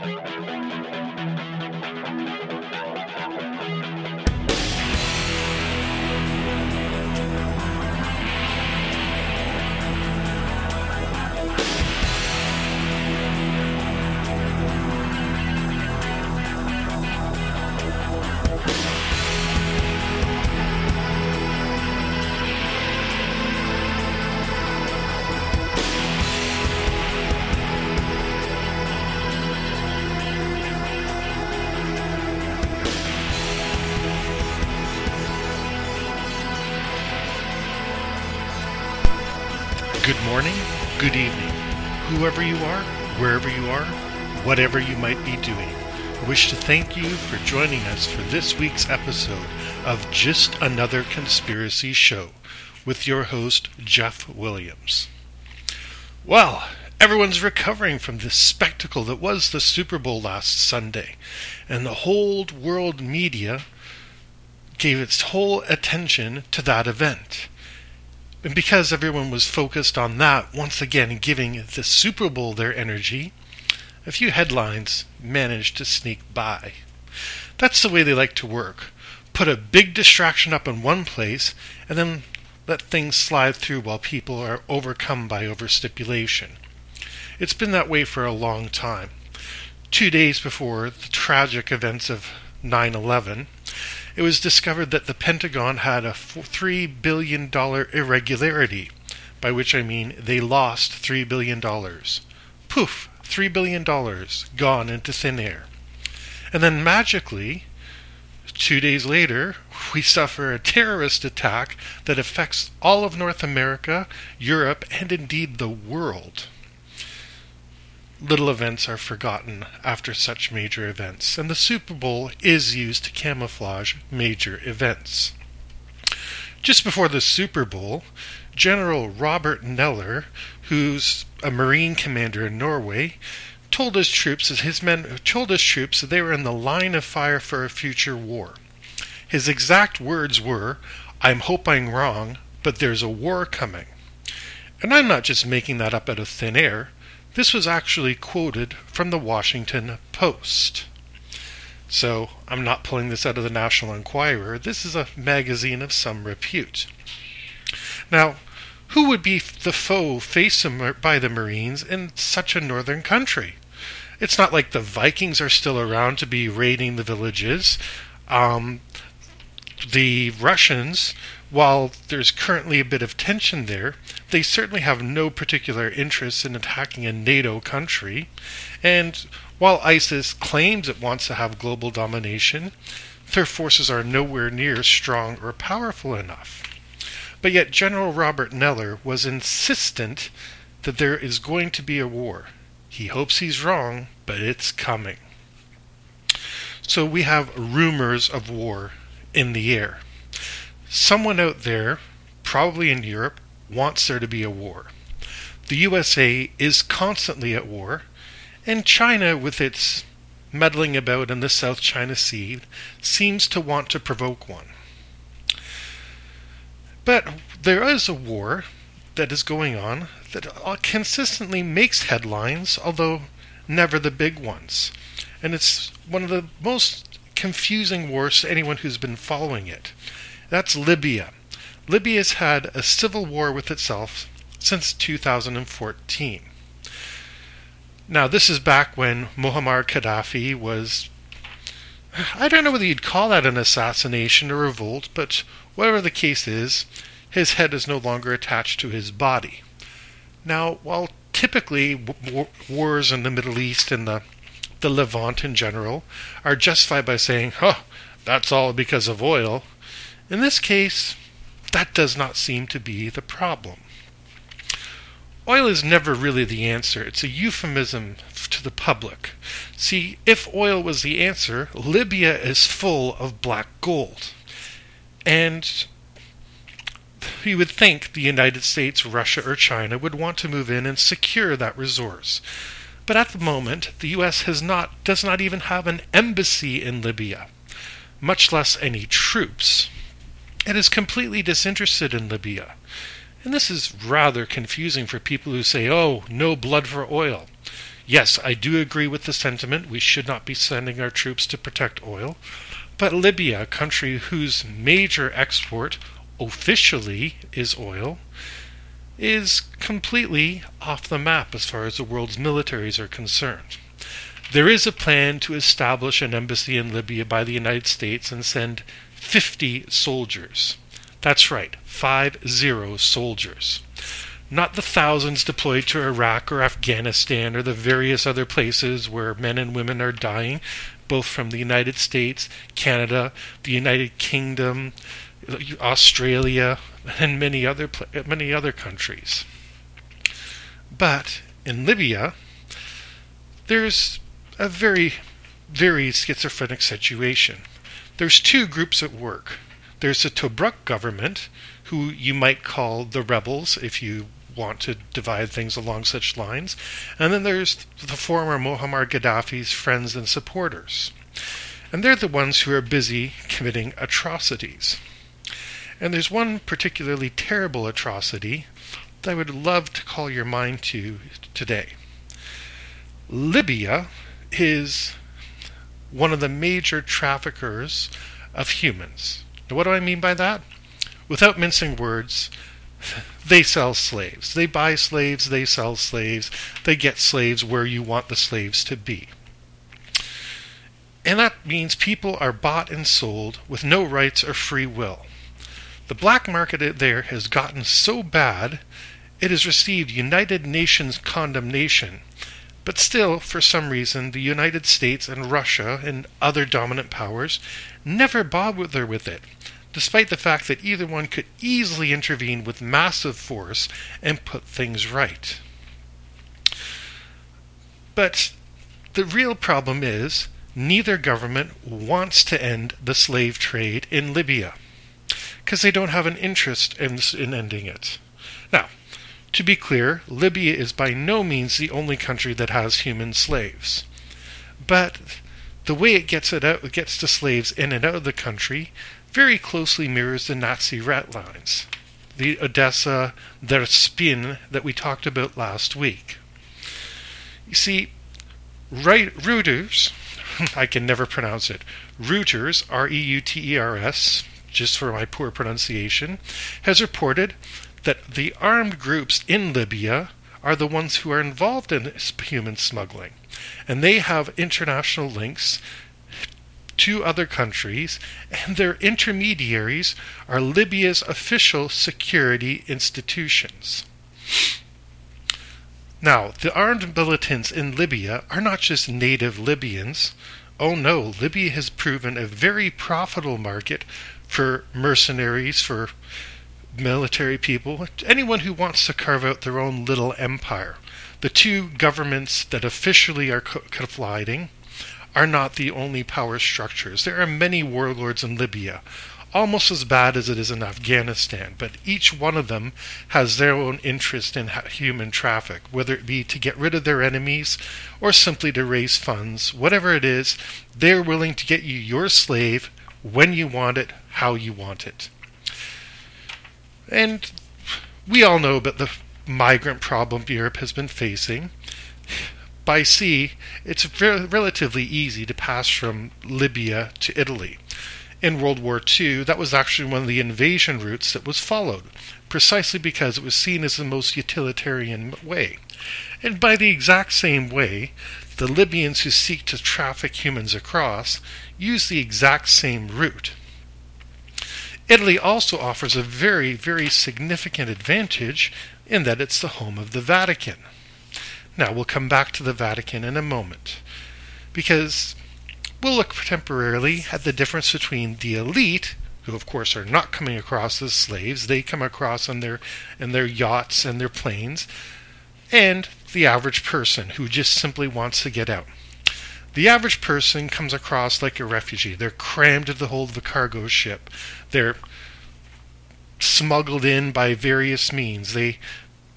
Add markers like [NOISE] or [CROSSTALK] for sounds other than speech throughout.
Good evening, you are, wherever you are, whatever you might be doing. I wish to thank you for joining us for this week's episode of Just Another Conspiracy Show with your host, Jeff Williams. Well, everyone's recovering from the spectacle that was the Super Bowl last Sunday, and the whole world media gave its whole attention to that event. And because everyone was focused on that, once again giving the Super Bowl their energy, a few headlines managed to sneak by. That's the way they like to work. Put a big distraction up in one place and then let things slide through while people are overcome by overstipulation. It's been that way for a long time. Two days before the tragic events of 9 11, it was discovered that the Pentagon had a $3 billion irregularity, by which I mean they lost $3 billion. Poof! $3 billion gone into thin air. And then magically, two days later, [LAUGHS] we suffer a terrorist attack that affects all of North America, Europe, and indeed the world little events are forgotten after such major events, and the Super Bowl is used to camouflage major events. Just before the Super Bowl, General Robert Neller, who's a Marine commander in Norway, told his troops that his men told his troops that they were in the line of fire for a future war. His exact words were, I'm hoping wrong, but there's a war coming. And I'm not just making that up out of thin air. This was actually quoted from the Washington Post. So I'm not pulling this out of the National Enquirer. This is a magazine of some repute. Now, who would be the foe faced by the Marines in such a northern country? It's not like the Vikings are still around to be raiding the villages. Um, the Russians while there's currently a bit of tension there, they certainly have no particular interest in attacking a NATO country. And while ISIS claims it wants to have global domination, their forces are nowhere near strong or powerful enough. But yet, General Robert Neller was insistent that there is going to be a war. He hopes he's wrong, but it's coming. So we have rumors of war in the air. Someone out there, probably in Europe, wants there to be a war. The USA is constantly at war, and China, with its meddling about in the South China Sea, seems to want to provoke one. But there is a war that is going on that uh, consistently makes headlines, although never the big ones. And it's one of the most confusing wars to anyone who's been following it. That's Libya. Libya's had a civil war with itself since 2014. Now, this is back when Muammar Gaddafi was. I don't know whether you'd call that an assassination or revolt, but whatever the case is, his head is no longer attached to his body. Now, while typically wars in the Middle East and the, the Levant in general are justified by saying, oh, that's all because of oil, in this case, that does not seem to be the problem. Oil is never really the answer. It's a euphemism to the public. See, if oil was the answer, Libya is full of black gold. And you would think the United States, Russia, or China would want to move in and secure that resource. But at the moment, the US has not does not even have an embassy in Libya, much less any troops. It is completely disinterested in Libya. And this is rather confusing for people who say, oh, no blood for oil. Yes, I do agree with the sentiment. We should not be sending our troops to protect oil. But Libya, a country whose major export officially is oil, is completely off the map as far as the world's militaries are concerned. There is a plan to establish an embassy in Libya by the United States and send 50 soldiers. That's right, five zero soldiers. Not the thousands deployed to Iraq or Afghanistan or the various other places where men and women are dying, both from the United States, Canada, the United Kingdom, Australia, and many other many other countries. But in Libya, there's a very, very schizophrenic situation. There's two groups at work. There's the Tobruk government, who you might call the rebels if you want to divide things along such lines. And then there's the former Muammar Gaddafi's friends and supporters. And they're the ones who are busy committing atrocities. And there's one particularly terrible atrocity that I would love to call your mind to today. Libya is one of the major traffickers of humans. Now, what do I mean by that? Without mincing words, they sell slaves. They buy slaves, they sell slaves, they get slaves where you want the slaves to be. And that means people are bought and sold with no rights or free will. The black market there has gotten so bad it has received United Nations condemnation but still, for some reason, the United States and Russia and other dominant powers never bother with it, despite the fact that either one could easily intervene with massive force and put things right. But the real problem is neither government wants to end the slave trade in Libya because they don't have an interest in, in ending it. Now, to be clear, Libya is by no means the only country that has human slaves. But the way it gets it out, gets the slaves in and out of the country, very closely mirrors the Nazi rat lines, the Odessa, their spin that we talked about last week. You see, right, Reuters, [LAUGHS] I can never pronounce it, Reuters, R E U T E R S, just for my poor pronunciation, has reported that the armed groups in Libya are the ones who are involved in human smuggling. And they have international links to other countries, and their intermediaries are Libya's official security institutions. Now, the armed militants in Libya are not just native Libyans. Oh no, Libya has proven a very profitable market for mercenaries, for military people, anyone who wants to carve out their own little empire. The two governments that officially are co- colliding are not the only power structures. There are many warlords in Libya, almost as bad as it is in Afghanistan, but each one of them has their own interest in human traffic, whether it be to get rid of their enemies or simply to raise funds. Whatever it is, they're willing to get you your slave when you want it, how you want it. And we all know about the migrant problem Europe has been facing. By sea, it's relatively easy to pass from Libya to Italy. In World War II, that was actually one of the invasion routes that was followed, precisely because it was seen as the most utilitarian way. And by the exact same way, the Libyans who seek to traffic humans across use the exact same route. Italy also offers a very, very significant advantage in that it's the home of the Vatican. Now, we'll come back to the Vatican in a moment, because we'll look temporarily at the difference between the elite, who of course are not coming across as slaves, they come across on their, in their yachts and their planes, and the average person who just simply wants to get out. The average person comes across like a refugee. They're crammed into the hold of a cargo ship. They're smuggled in by various means. They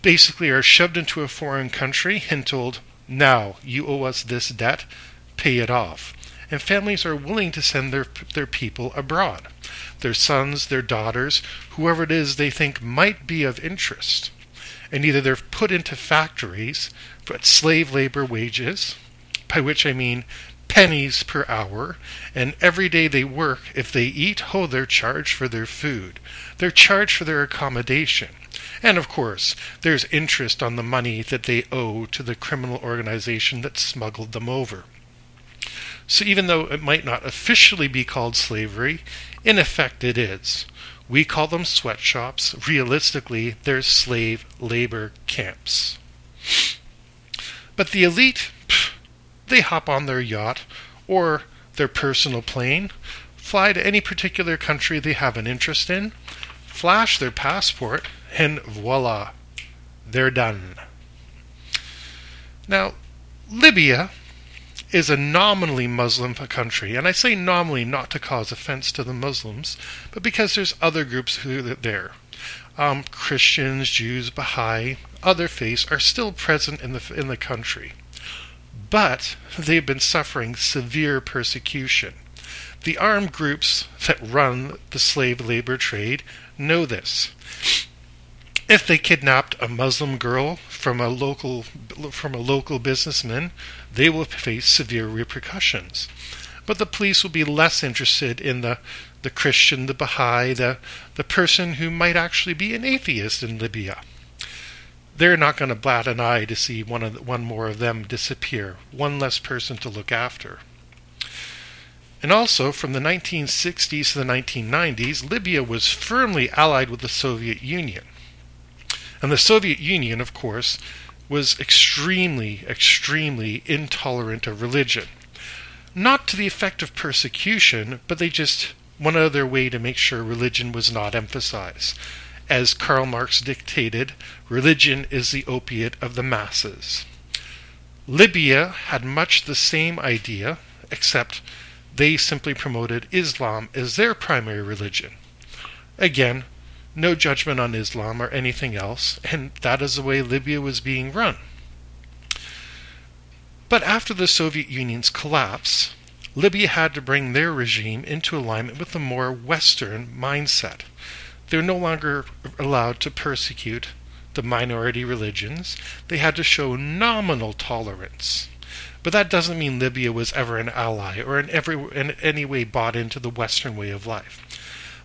basically are shoved into a foreign country and told, now you owe us this debt, pay it off. And families are willing to send their, their people abroad their sons, their daughters, whoever it is they think might be of interest. And either they're put into factories at slave labor wages, by which I mean pennies per hour, and every day they work, if they eat, oh, they're charged for their food. They're charged for their accommodation. And of course, there's interest on the money that they owe to the criminal organization that smuggled them over. So even though it might not officially be called slavery, in effect it is. We call them sweatshops. Realistically, they're slave labor camps. But the elite, they hop on their yacht or their personal plane, fly to any particular country they have an interest in, flash their passport, and voila, they're done. Now, Libya is a nominally Muslim country, and I say nominally not to cause offense to the Muslims, but because there's other groups who are there. Um, Christians, Jews, Baha'i, other faiths are still present in the in the country, but they've been suffering severe persecution. The armed groups that run the slave labor trade know this. If they kidnapped a Muslim girl from a local from a local businessman, they will face severe repercussions. But the police will be less interested in the the Christian, the Baha'i, the the person who might actually be an atheist in Libya. They're not going to bat an eye to see one of the, one more of them disappear, one less person to look after. And also, from the 1960s to the 1990s, Libya was firmly allied with the Soviet Union. And the Soviet Union, of course, was extremely, extremely intolerant of religion. Not to the effect of persecution, but they just went out their way to make sure religion was not emphasized. As Karl Marx dictated, religion is the opiate of the masses. Libya had much the same idea, except they simply promoted Islam as their primary religion. Again, no judgment on Islam or anything else, and that is the way Libya was being run. But after the Soviet Union's collapse, Libya had to bring their regime into alignment with a more Western mindset. They're no longer allowed to persecute the minority religions. They had to show nominal tolerance. But that doesn't mean Libya was ever an ally or in, every, in any way bought into the Western way of life.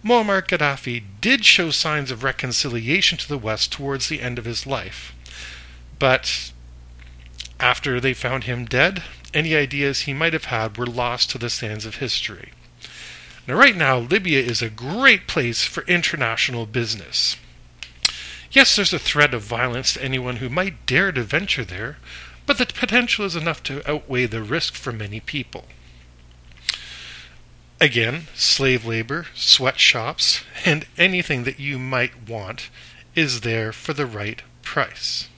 Muammar Gaddafi did show signs of reconciliation to the West towards the end of his life. But after they found him dead, any ideas he might have had were lost to the sands of history. Now, right now, Libya is a great place for international business. Yes, there's a threat of violence to anyone who might dare to venture there, but the potential is enough to outweigh the risk for many people. Again, slave labor, sweatshops, and anything that you might want is there for the right price.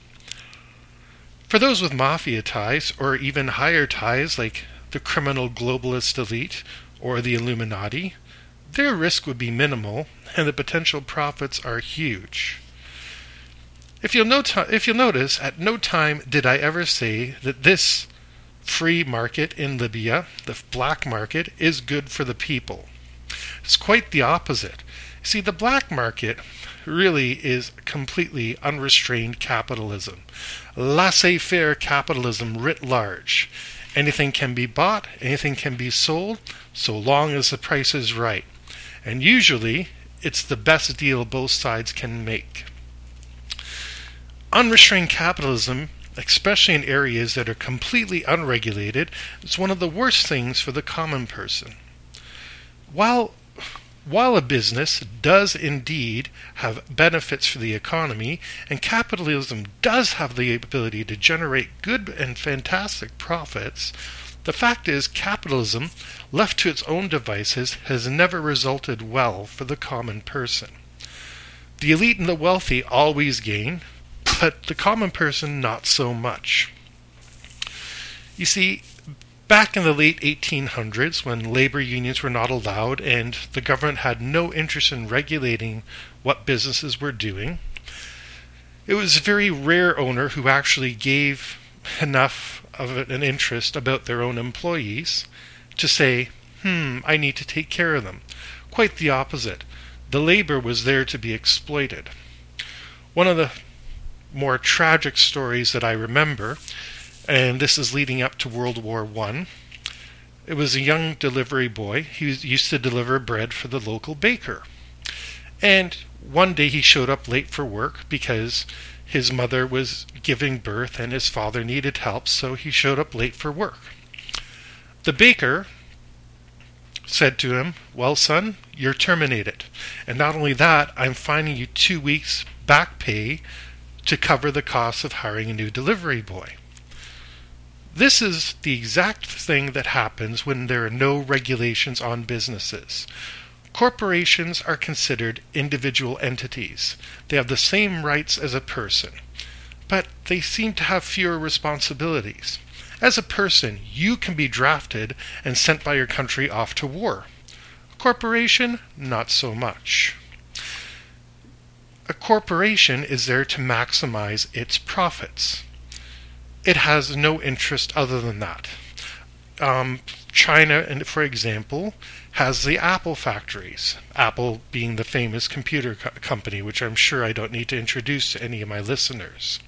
For those with mafia ties, or even higher ties like the criminal globalist elite or the Illuminati, their risk would be minimal and the potential profits are huge. If you'll, not- if you'll notice, at no time did I ever say that this free market in Libya, the black market, is good for the people. It's quite the opposite. See, the black market really is completely unrestrained capitalism, laissez faire capitalism writ large. Anything can be bought, anything can be sold, so long as the price is right. And usually, it's the best deal both sides can make. Unrestrained capitalism, especially in areas that are completely unregulated, is one of the worst things for the common person. While while a business does indeed have benefits for the economy, and capitalism does have the ability to generate good and fantastic profits, the fact is capitalism, left to its own devices, has never resulted well for the common person. The elite and the wealthy always gain, but the common person not so much. You see, back in the late 1800s, when labor unions were not allowed and the government had no interest in regulating what businesses were doing, it was a very rare owner who actually gave enough of an interest about their own employees to say, hmm, I need to take care of them. Quite the opposite. The labor was there to be exploited. One of the more tragic stories that I remember, and this is leading up to World War One. It was a young delivery boy. He used to deliver bread for the local baker. And one day he showed up late for work because his mother was giving birth and his father needed help, so he showed up late for work. The baker said to him, Well, son, you're terminated. And not only that, I'm fining you two weeks back pay to cover the cost of hiring a new delivery boy. This is the exact thing that happens when there are no regulations on businesses. Corporations are considered individual entities. They have the same rights as a person, but they seem to have fewer responsibilities. As a person, you can be drafted and sent by your country off to war. A corporation, not so much. A corporation is there to maximize its profits it has no interest other than that. Um, China, for example, has the Apple factories. Apple being the famous computer co- company, which I'm sure I don't need to introduce to any of my listeners.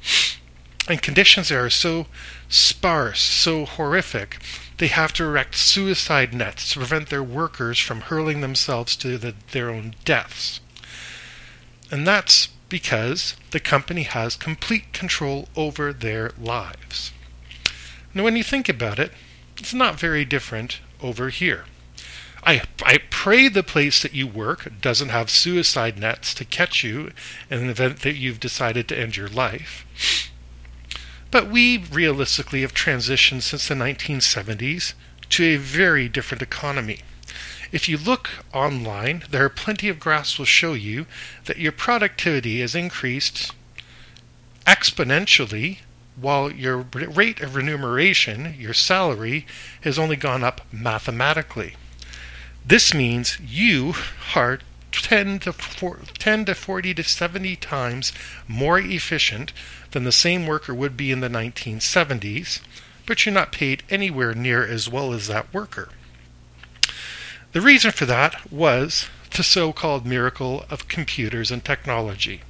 And conditions there are so sparse, so horrific, they have to erect suicide nets to prevent their workers from hurling themselves to the, their own deaths. And that's because the company has complete control over their lives. Now, when you think about it, it's not very different over here. I, I pray the place that you work doesn't have suicide nets to catch you in an event that you've decided to end your life. But we realistically have transitioned since the 1970s to a very different economy. If you look online, there are plenty of graphs will show you that your productivity has increased exponentially while your rate of remuneration, your salary, has only gone up mathematically. This means you are 10 to, 10 to 40 to 70 times more efficient than the same worker would be in the 1970s, but you're not paid anywhere near as well as that worker. The reason for that was the so called miracle of computers and technology.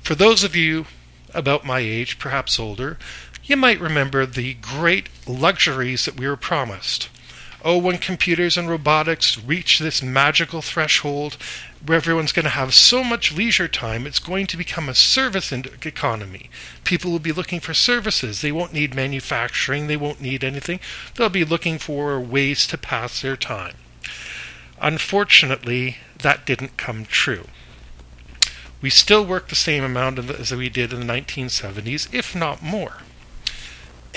For those of you about my age, perhaps older, you might remember the great luxuries that we were promised. Oh, when computers and robotics reach this magical threshold where everyone's going to have so much leisure time, it's going to become a service economy. People will be looking for services. They won't need manufacturing, they won't need anything. They'll be looking for ways to pass their time. Unfortunately, that didn't come true. We still work the same amount as we did in the 1970s, if not more.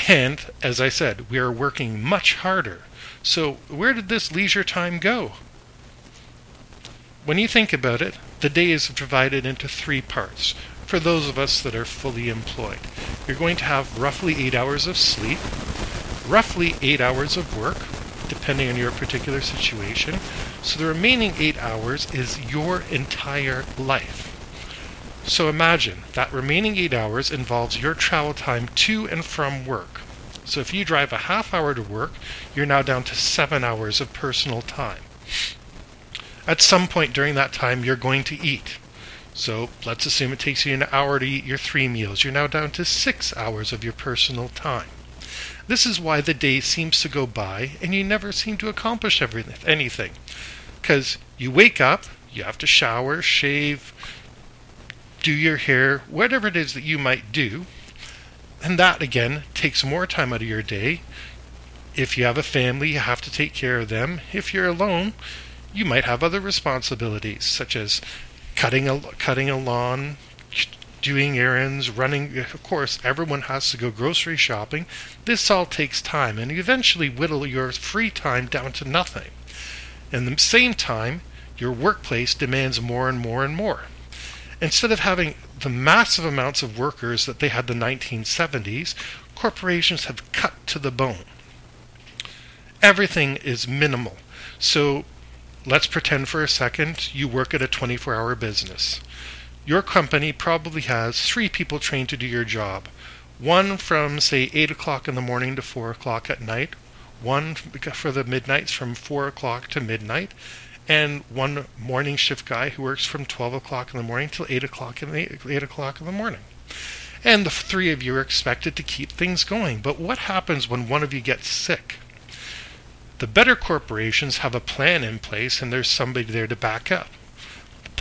And, as I said, we are working much harder. So, where did this leisure time go? When you think about it, the day is divided into three parts for those of us that are fully employed. You're going to have roughly eight hours of sleep, roughly eight hours of work, depending on your particular situation. So the remaining eight hours is your entire life. So imagine that remaining eight hours involves your travel time to and from work. So if you drive a half hour to work, you're now down to seven hours of personal time. At some point during that time, you're going to eat. So let's assume it takes you an hour to eat your three meals. You're now down to six hours of your personal time. This is why the day seems to go by and you never seem to accomplish everything, anything. Because you wake up, you have to shower, shave, do your hair, whatever it is that you might do. And that, again, takes more time out of your day. If you have a family, you have to take care of them. If you're alone, you might have other responsibilities, such as cutting a, cutting a lawn, doing errands, running. Of course, everyone has to go grocery shopping. This all takes time, and you eventually whittle your free time down to nothing. At the same time, your workplace demands more and more and more. Instead of having the massive amounts of workers that they had in the 1970s, corporations have cut to the bone. Everything is minimal. So let's pretend for a second you work at a 24 hour business. Your company probably has three people trained to do your job. One from, say, 8 o'clock in the morning to 4 o'clock at night, one for the midnights from 4 o'clock to midnight, and one morning shift guy who works from 12 o'clock in the morning till 8 o'clock in the 8 o'clock in the morning. and the three of you are expected to keep things going. But what happens when one of you gets sick? The better corporations have a plan in place and there's somebody there to back up.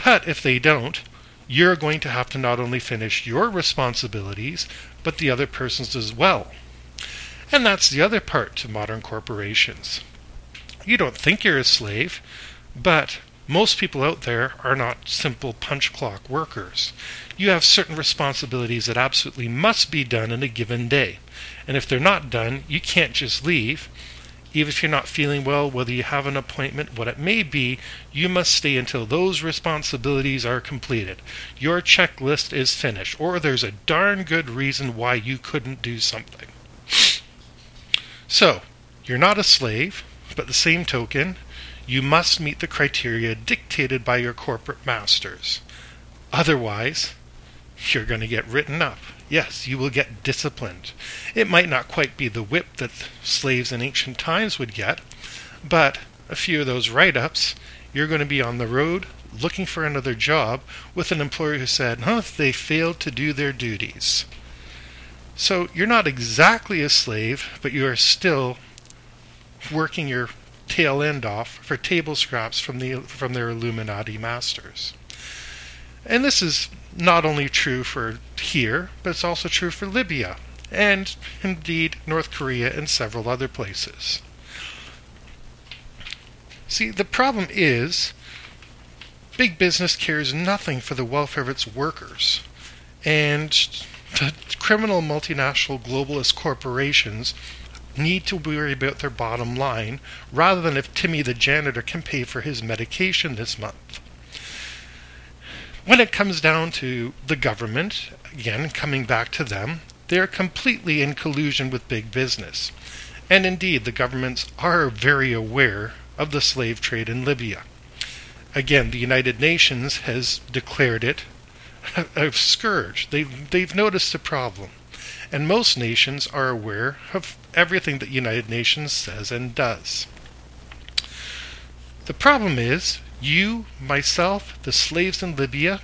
But if they don't, you're going to have to not only finish your responsibilities, but the other person's as well. And that's the other part to modern corporations. You don't think you're a slave, but most people out there are not simple punch clock workers. You have certain responsibilities that absolutely must be done in a given day. And if they're not done, you can't just leave. Even if you're not feeling well, whether you have an appointment, what it may be, you must stay until those responsibilities are completed. Your checklist is finished, or there's a darn good reason why you couldn't do something. [SNIFFS] So, you're not a slave, but the same token, you must meet the criteria dictated by your corporate masters. Otherwise, you're going to get written up. Yes, you will get disciplined. It might not quite be the whip that slaves in ancient times would get, but a few of those write ups, you're going to be on the road looking for another job with an employer who said, huh, they failed to do their duties. So you're not exactly a slave, but you are still working your tail end off for table scraps from the from their Illuminati masters. And this is not only true for here, but it's also true for Libya, and indeed North Korea and several other places. See, the problem is big business cares nothing for the welfare of its workers. And the criminal multinational globalist corporations need to worry about their bottom line rather than if Timmy the janitor can pay for his medication this month. When it comes down to the government, again, coming back to them, they're completely in collusion with big business. And indeed, the governments are very aware of the slave trade in Libya. Again, the United Nations has declared it a scourge. They've, they've noticed the problem. And most nations are aware of everything that United Nations says and does. The problem is, you, myself, the slaves in Libya,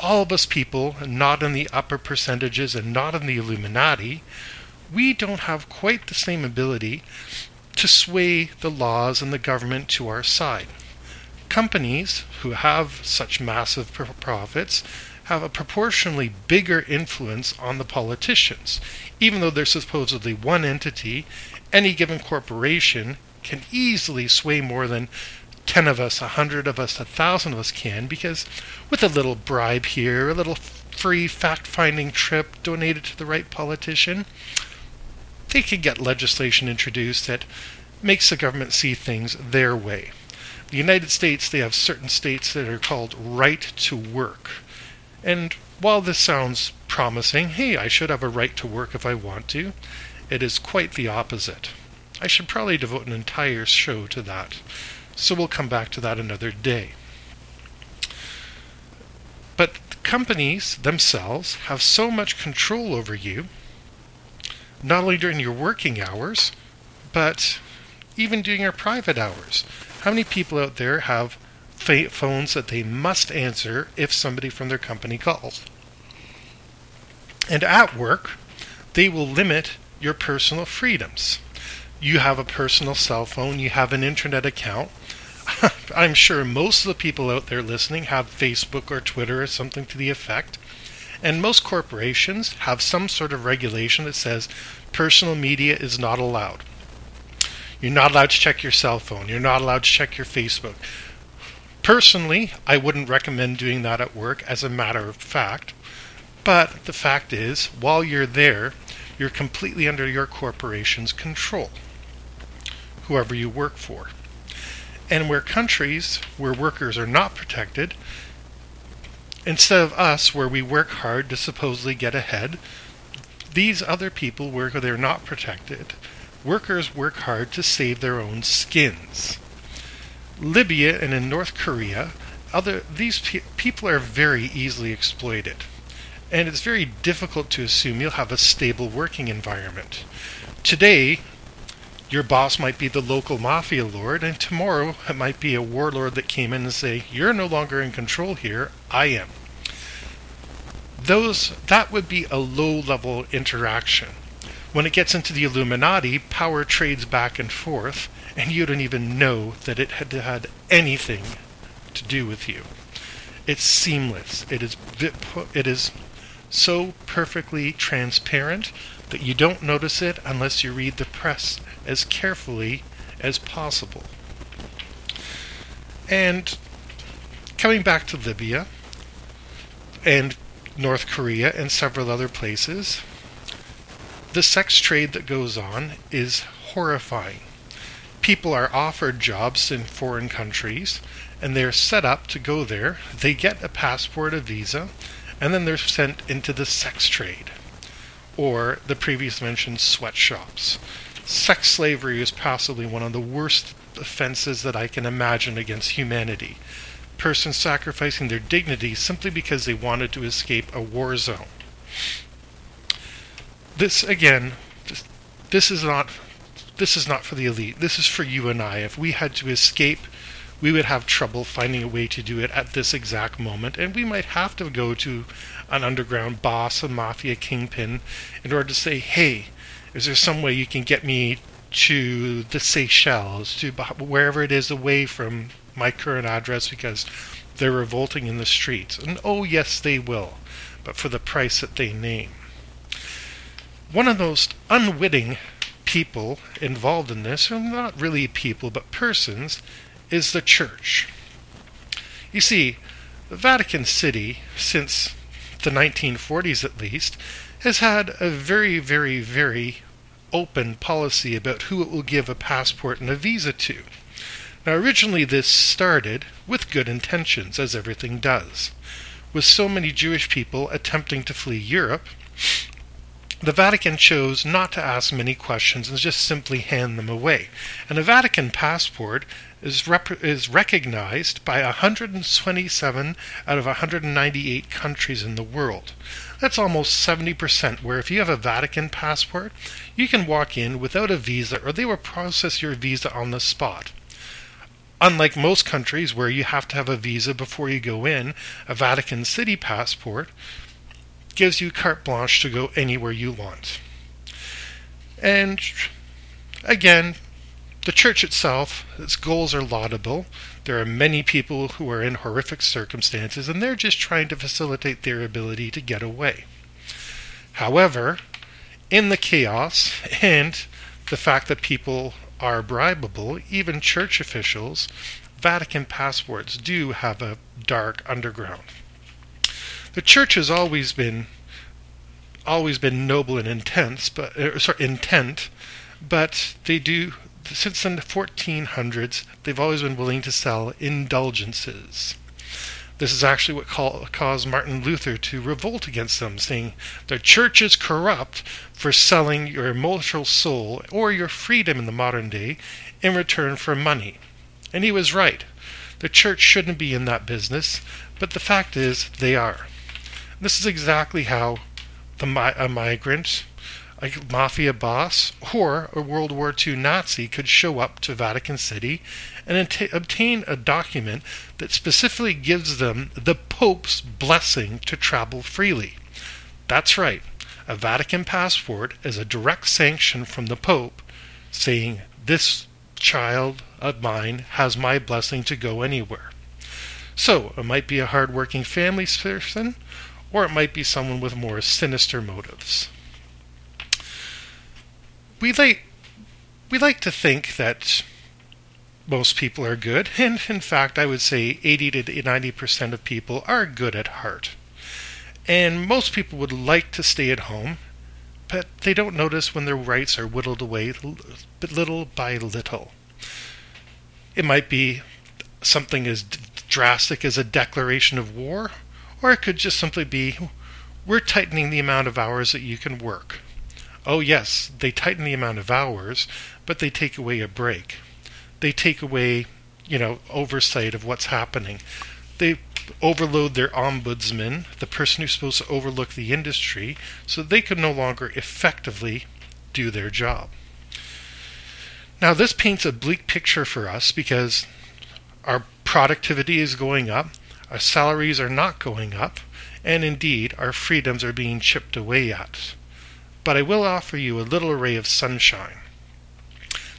all of us people, not in the upper percentages and not in the Illuminati, we don't have quite the same ability to sway the laws and the government to our side. Companies who have such massive profits have a proportionally bigger influence on the politicians. Even though they're supposedly one entity, any given corporation can easily sway more than 10 of us, a 100 of us, a 1,000 of us can, because with a little bribe here, a little free fact finding trip donated to the right politician, they can get legislation introduced that makes the government see things their way. The United States, they have certain states that are called right to work. And while this sounds promising, hey, I should have a right to work if I want to, it is quite the opposite. I should probably devote an entire show to that, so we'll come back to that another day. But companies themselves have so much control over you, not only during your working hours, but even during your private hours. How many people out there have phones that they must answer if somebody from their company calls. And at work, they will limit your personal freedoms. You have a personal cell phone, you have an internet account. [LAUGHS] I'm sure most of the people out there listening have Facebook or Twitter or something to the effect. And most corporations have some sort of regulation that says personal media is not allowed. You're not allowed to check your cell phone. You're not allowed to check your Facebook. Personally, I wouldn't recommend doing that at work as a matter of fact. But the fact is, while you're there, you're completely under your corporation's control, whoever you work for. And where countries where workers are not protected, instead of us where we work hard to supposedly get ahead, these other people where they're not protected, workers work hard to save their own skins. Libya and in North Korea, other these pe- people are very easily exploited. And it's very difficult to assume you'll have a stable working environment. Today, your boss might be the local mafia lord, and tomorrow it might be a warlord that came in and say, You're no longer in control here, I am. those that would be a low level interaction. When it gets into the Illuminati, power trades back and forth, and you don't even know that it had had anything to do with you. It's seamless. It is it is so perfectly transparent that you don't notice it unless you read the press as carefully as possible. And coming back to Libya and North Korea and several other places, the sex trade that goes on is horrifying. People are offered jobs in foreign countries and they're set up to go there. They get a passport, a visa, and then they're sent into the sex trade or the previous mentioned sweatshops. Sex slavery is possibly one of the worst offenses that I can imagine against humanity. Persons sacrificing their dignity simply because they wanted to escape a war zone. This again, this, is not this is not for the elite. This is for you and I. If we had to escape we would have trouble finding a way to do it at this exact moment, and we might have to go to an underground boss, a mafia kingpin, in order to say, hey, is there some way you can get me to the Seychelles, to wherever it is away from my current address because they're revolting in the streets? And oh, yes, they will, but for the price that they name. One of those unwitting people involved in this, or not really people, but persons, is the church. You see, the Vatican City, since the 1940s at least, has had a very, very, very open policy about who it will give a passport and a visa to. Now, originally, this started with good intentions, as everything does. With so many Jewish people attempting to flee Europe, the Vatican chose not to ask many questions and just simply hand them away. And a Vatican passport is, rep- is recognized by 127 out of 198 countries in the world. That's almost 70%, where if you have a Vatican passport, you can walk in without a visa or they will process your visa on the spot. Unlike most countries where you have to have a visa before you go in, a Vatican City passport gives you carte blanche to go anywhere you want. And again, the church itself, its goals are laudable. There are many people who are in horrific circumstances, and they're just trying to facilitate their ability to get away. However, in the chaos and the fact that people are bribable, even church officials, Vatican passports do have a dark underground. The church has always been always been noble and intense, but er, sorry, intent, but they do since the 1400s they've always been willing to sell indulgences. This is actually what call, caused Martin Luther to revolt against them, saying the church is corrupt for selling your immortal soul or your freedom in the modern day in return for money. And he was right. The church shouldn't be in that business, but the fact is they are. This is exactly how the, a migrant, a mafia boss, or a World War II Nazi could show up to Vatican City and obtain a document that specifically gives them the Pope's blessing to travel freely. That's right, a Vatican passport is a direct sanction from the Pope saying, This child of mine has my blessing to go anywhere. So, it might be a hard-working family person, or it might be someone with more sinister motives. We like we like to think that most people are good, and in fact, I would say 80 to 90% of people are good at heart. And most people would like to stay at home, but they don't notice when their rights are whittled away little by little. It might be something as drastic as a declaration of war, or it could just simply be we're tightening the amount of hours that you can work. Oh, yes, they tighten the amount of hours, but they take away a break. They take away, you know, oversight of what's happening. They overload their ombudsman, the person who's supposed to overlook the industry, so they can no longer effectively do their job. Now, this paints a bleak picture for us because our productivity is going up, our salaries are not going up, and indeed our freedoms are being chipped away at. But I will offer you a little ray of sunshine.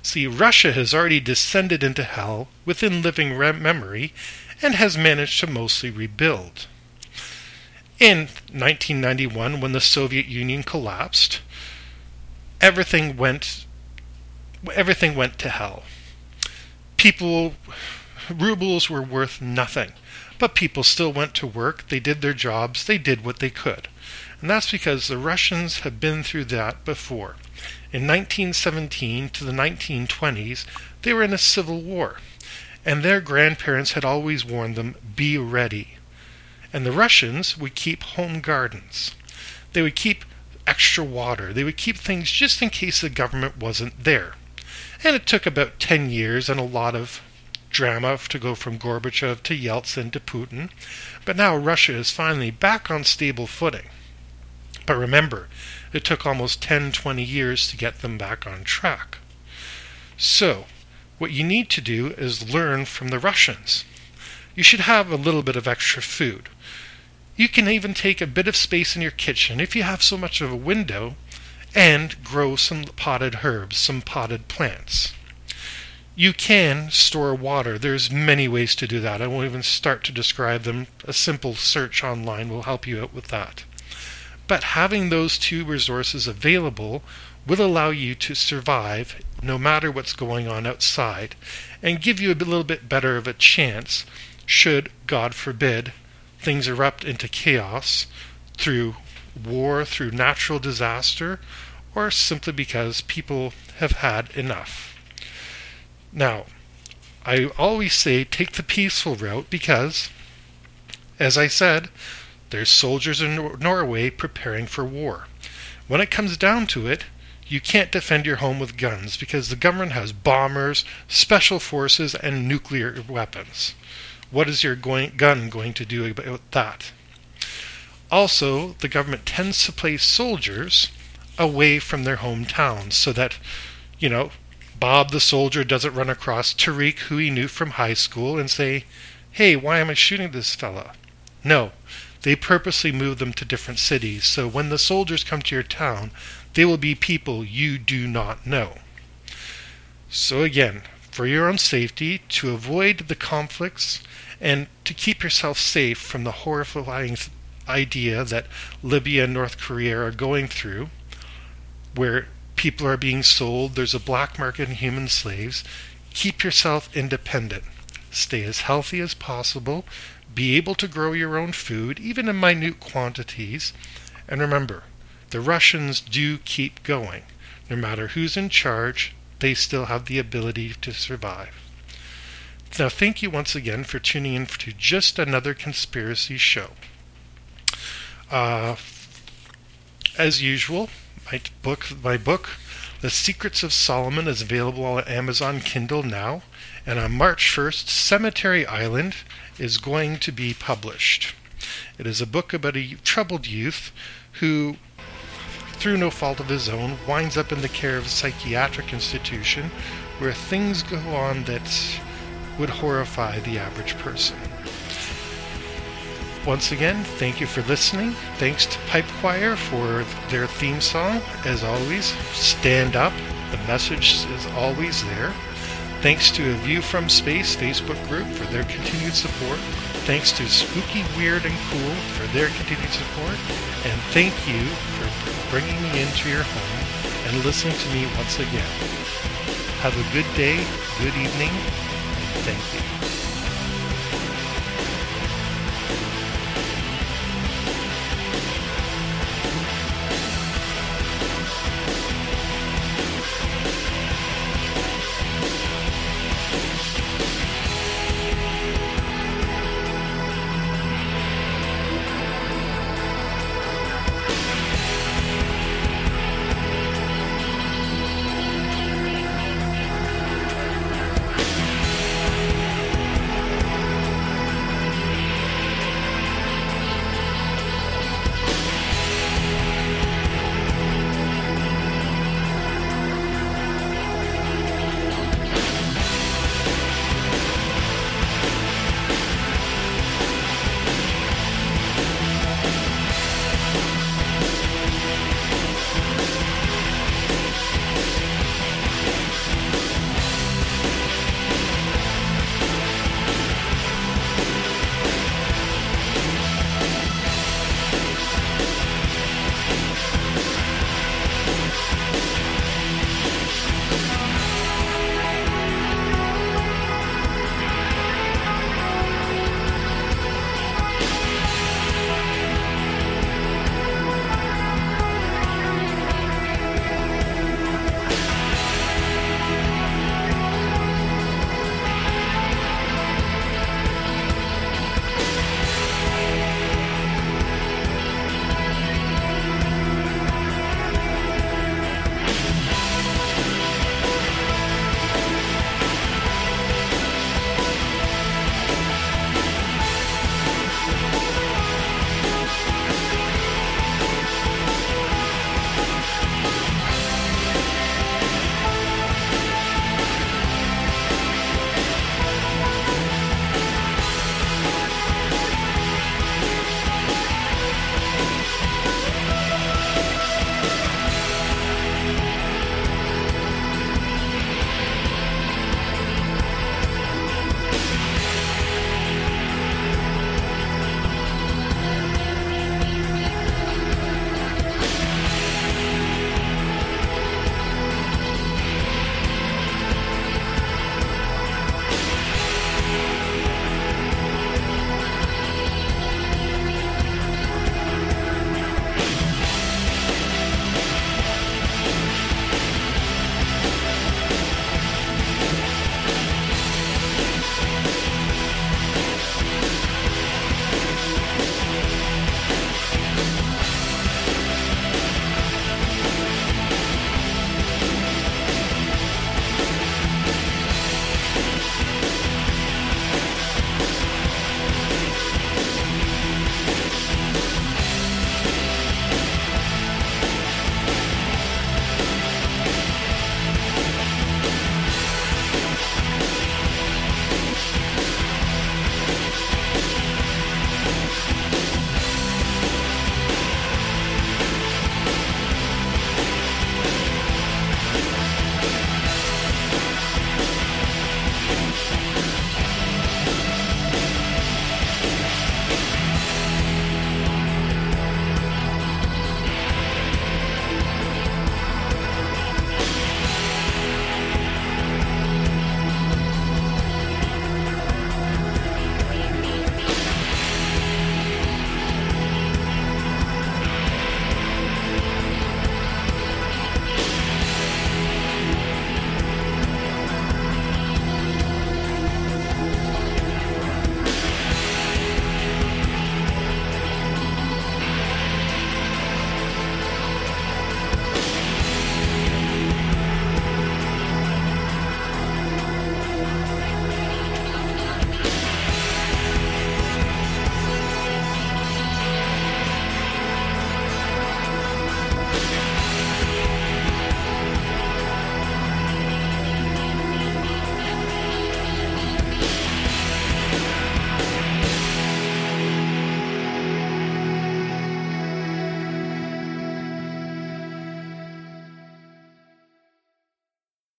See, Russia has already descended into hell within living memory and has managed to mostly rebuild. In 1991, when the Soviet Union collapsed, everything went everything went to hell. People rubles were worth nothing, but people still went to work, they did their jobs, they did what they could. And that's because the Russians had been through that before. In 1917 to the 1920s, they were in a civil war, and their grandparents had always warned them be ready. And the Russians would keep home gardens. They would keep extra water. They would keep things just in case the government wasn't there. And it took about 10 years and a lot of drama to go from Gorbachev to Yeltsin to Putin. But now Russia is finally back on stable footing. But remember, it took almost 10, 20 years to get them back on track. So, what you need to do is learn from the Russians. You should have a little bit of extra food. You can even take a bit of space in your kitchen if you have so much of a window and grow some potted herbs, some potted plants. You can store water. There's many ways to do that. I won't even start to describe them. A simple search online will help you out with that. But having those two resources available will allow you to survive no matter what's going on outside and give you a little bit better of a chance should, God forbid, things erupt into chaos through war, through natural disaster, or simply because people have had enough. Now, I always say take the peaceful route because, as I said, there's soldiers in Norway preparing for war. When it comes down to it, you can't defend your home with guns because the government has bombers, special forces, and nuclear weapons. What is your going, gun going to do about that? Also, the government tends to place soldiers away from their hometowns so that, you know, Bob the soldier doesn't run across Tariq, who he knew from high school, and say, Hey, why am I shooting this fella? No, they purposely move them to different cities, so when the soldiers come to your town, they will be people you do not know. So again, for your own safety, to avoid the conflicts, and to keep yourself safe from the horrifying idea that Libya and North Korea are going through, where people are being sold, there's a black market in human slaves, keep yourself independent. Stay as healthy as possible, be able to grow your own food, even in minute quantities. And remember, the Russians do keep going. No matter who's in charge, they still have the ability to survive. Now, thank you once again for tuning in to just another conspiracy show. Uh, as usual, my book, my book, The Secrets of Solomon, is available on Amazon Kindle now. And on March 1st, Cemetery Island is going to be published. It is a book about a troubled youth who, through no fault of his own, winds up in the care of a psychiatric institution where things go on that would horrify the average person. Once again, thank you for listening. Thanks to Pipe Choir for their theme song. As always, stand up. The message is always there. Thanks to A View from Space Facebook group for their continued support. Thanks to Spooky, Weird, and Cool for their continued support. And thank you for bringing me into your home and listening to me once again. Have a good day, good evening, thank you.